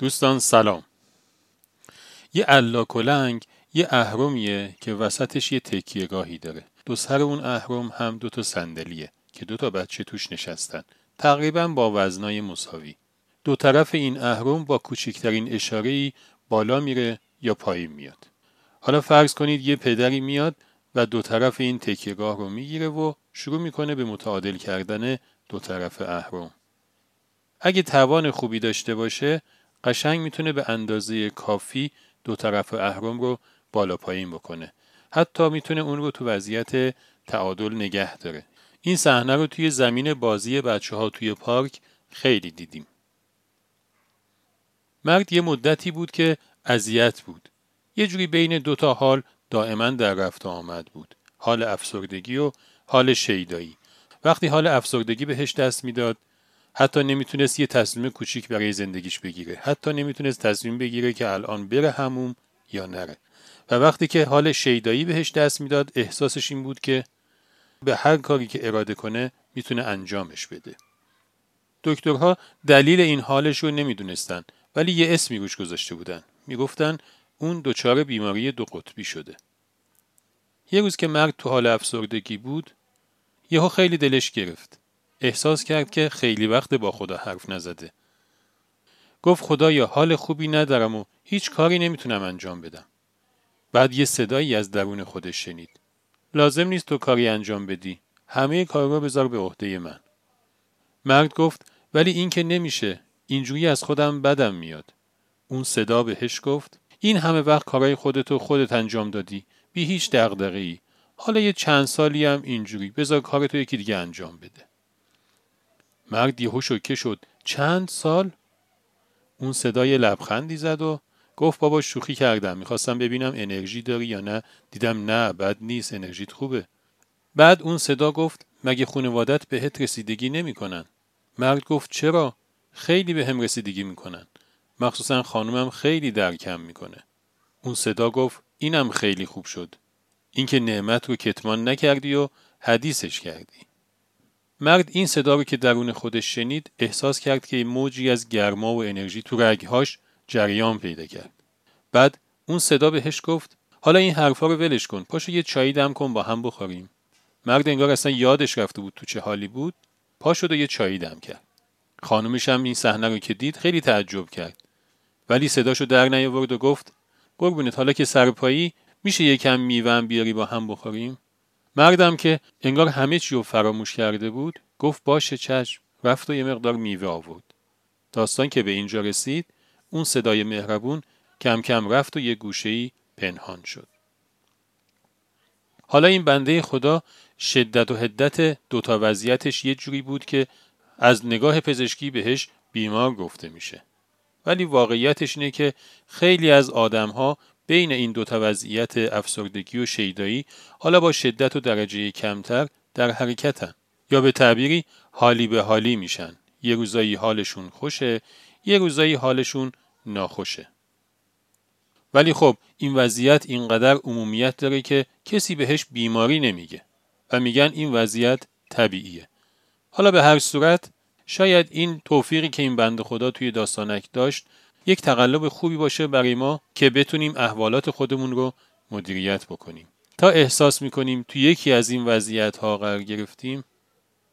دوستان سلام. یه علا کلنگ یه اهرمیه که وسطش یه تکیهگاهی داره. دو سر اون اهرم هم دو تا صندلیه که دو تا بچه توش نشستن. تقریبا با وزنای مساوی. دو طرف این اهرم با کوچکترین اشاره بالا میره یا پایین میاد. حالا فرض کنید یه پدری میاد و دو طرف این تکیهگاه رو می‌گیره و شروع می‌کنه به متعادل کردن دو طرف اهرم. اگه توان خوبی داشته باشه قشنگ می‌تونه به اندازه کافی دو طرف اهرم رو بالا پایین بکنه. حتی می‌تونه اون رو تو وضعیت تعادل نگه داره. این صحنه رو توی زمین بازی بچه ها توی پارک خیلی دیدیم. مرد یه مدتی بود که اذیت بود. یه جوری بین دو تا حال دائما در رفت آمد بود. حال افسردگی و حال شیدایی. وقتی حال افسردگی بهش دست می‌داد حتی نمی‌تونست یه تصمیم کوچیک برای زندگیش بگیره. حتی نمی‌تونست تصمیم بگیره که الان بره هموم یا نره. و وقتی که حال شیدایی بهش دست می‌داد احساسش این بود که به هر کاری که اراده کنه می‌تونه انجامش بده. دکترها دلیل این حالش رو نمی‌دونستن ولی یه اسمی روش گذاشته بودن. می‌گفتن اون دچار بیماری دو قطبی شده. یه روز که مرد تو حال افسردگی بود یهو خیلی دلش گرفت. احساس کرد که خیلی وقت با خدا حرف نزده. گفت خدایا حال خوبی ندارم و هیچ کاری نمی‌تونم انجام بدم. بعد یه صدایی از درون خودش شنید. لازم نیست تو کاری انجام بدی. همه کار رو بذار به عهده من. مرد گفت ولی این که نمیشه. اینجوری از خودم بدم میاد. اون صدا بهش گفت این همه وقت کارای خودتو خودت انجام دادی. بی هیچ دغدغه‌ای. حالا یه چند سالی هم اینجوری بذار کارتو یکی دیگه انجام بده. مرد یهو شوکه شد. چند سال؟ اون صدای لبخندی زد و گفت بابا شوخی کردم. می‌خواستم ببینم انرژی داری یا نه. دیدم نه بد نیست. انرژیت خوبه. بعد اون صدا گفت مگه خانوادت بهت رسیدگی نمی‌کنن؟ مرد گفت چرا؟ خیلی به هم رسیدگی می‌کنن. مخصوصا خانومم خیلی درکم می‌کنه. اون صدا گفت اینم خیلی خوب شد. اینکه نعمت رو کتمان نکردی و حدیثش کردی. مرد این صدا رو که درون خودش شنید احساس کرد که موجی از گرما و انرژی تو رگهاش جریان پیدا کرد. بعد اون صدا بهش گفت حالا این حرفا رو ولش کن پاشو یه چایی دم کن با هم بخوریم. مرد انگار اصلا یادش رفته بود تو چه حالی بود پا شد و یه چایی دم کرد. خانومش هم این صحنه رو که دید خیلی تعجب کرد. ولی صداشو در نیاورد و گفت قربونت حالا که سرپایی میشه یکم میوه بیاری با هم بخوریم مردم که انگار همه چی رو فراموش کرده بود گفت باشه چشم. رفت و یه مقدار میوه آورد. داستان که به اینجا رسید اون صدای مهربون کم کم رفت و یه گوشه‌ای پنهان شد. حالا این بنده خدا شدت و حدت دوتا وضعیتش یه جوری بود که از نگاه پزشکی بهش بیمار گفته میشه. ولی واقعیتش اینه که خیلی از آدمها بین این دو وضعیت افسردگی و شیدایی حالا با شدت و درجه کمتر در حرکتن یا به تعبیری حالی به حالی میشن. یه روزایی حالشون خوشه یه روزایی حالشون ناخوشه. ولی خب این وضعیت اینقدر عمومیت داره که کسی بهش بیماری نمیگه و میگن این وضعیت طبیعیه. حالا به هر صورت شاید این توفیقی که این بند خدا توی داستانک داشت یک تقلب خوبی باشه برای ما که بتونیم احوالات خودمون رو مدیریت بکنیم. تا احساس می‌کنیم تو یکی از این وضعیت ها قرار گرفتیم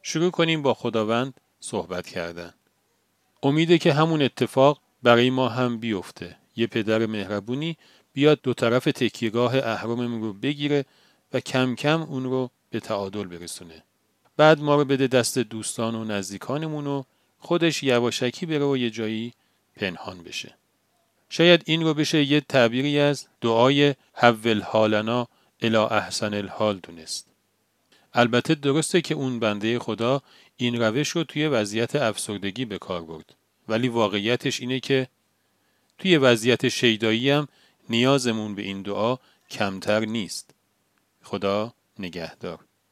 شروع کنیم با خداوند صحبت کردن. امیده که همون اتفاق برای ما هم بیفته. یه پدر مهربونی بیاد دو طرف تکیهگاه اهراممون رو بگیره و کم کم اون رو به تعادل برسونه. بعد ما رو بده دست دوستان و نزدیکانمون و خودش یواشکی بره و یه جایی پنهان بشه. شاید این رو بشه یه تعبیری از دعای حول حالنا الا احسن الحال دونست. البته درسته که اون بنده خدا این روش رو توی وضعیت افسردگی به کار برد. ولی واقعیتش اینه که توی وضعیت شیدایی هم نیازمون به این دعا کمتر نیست. خدا نگهدار.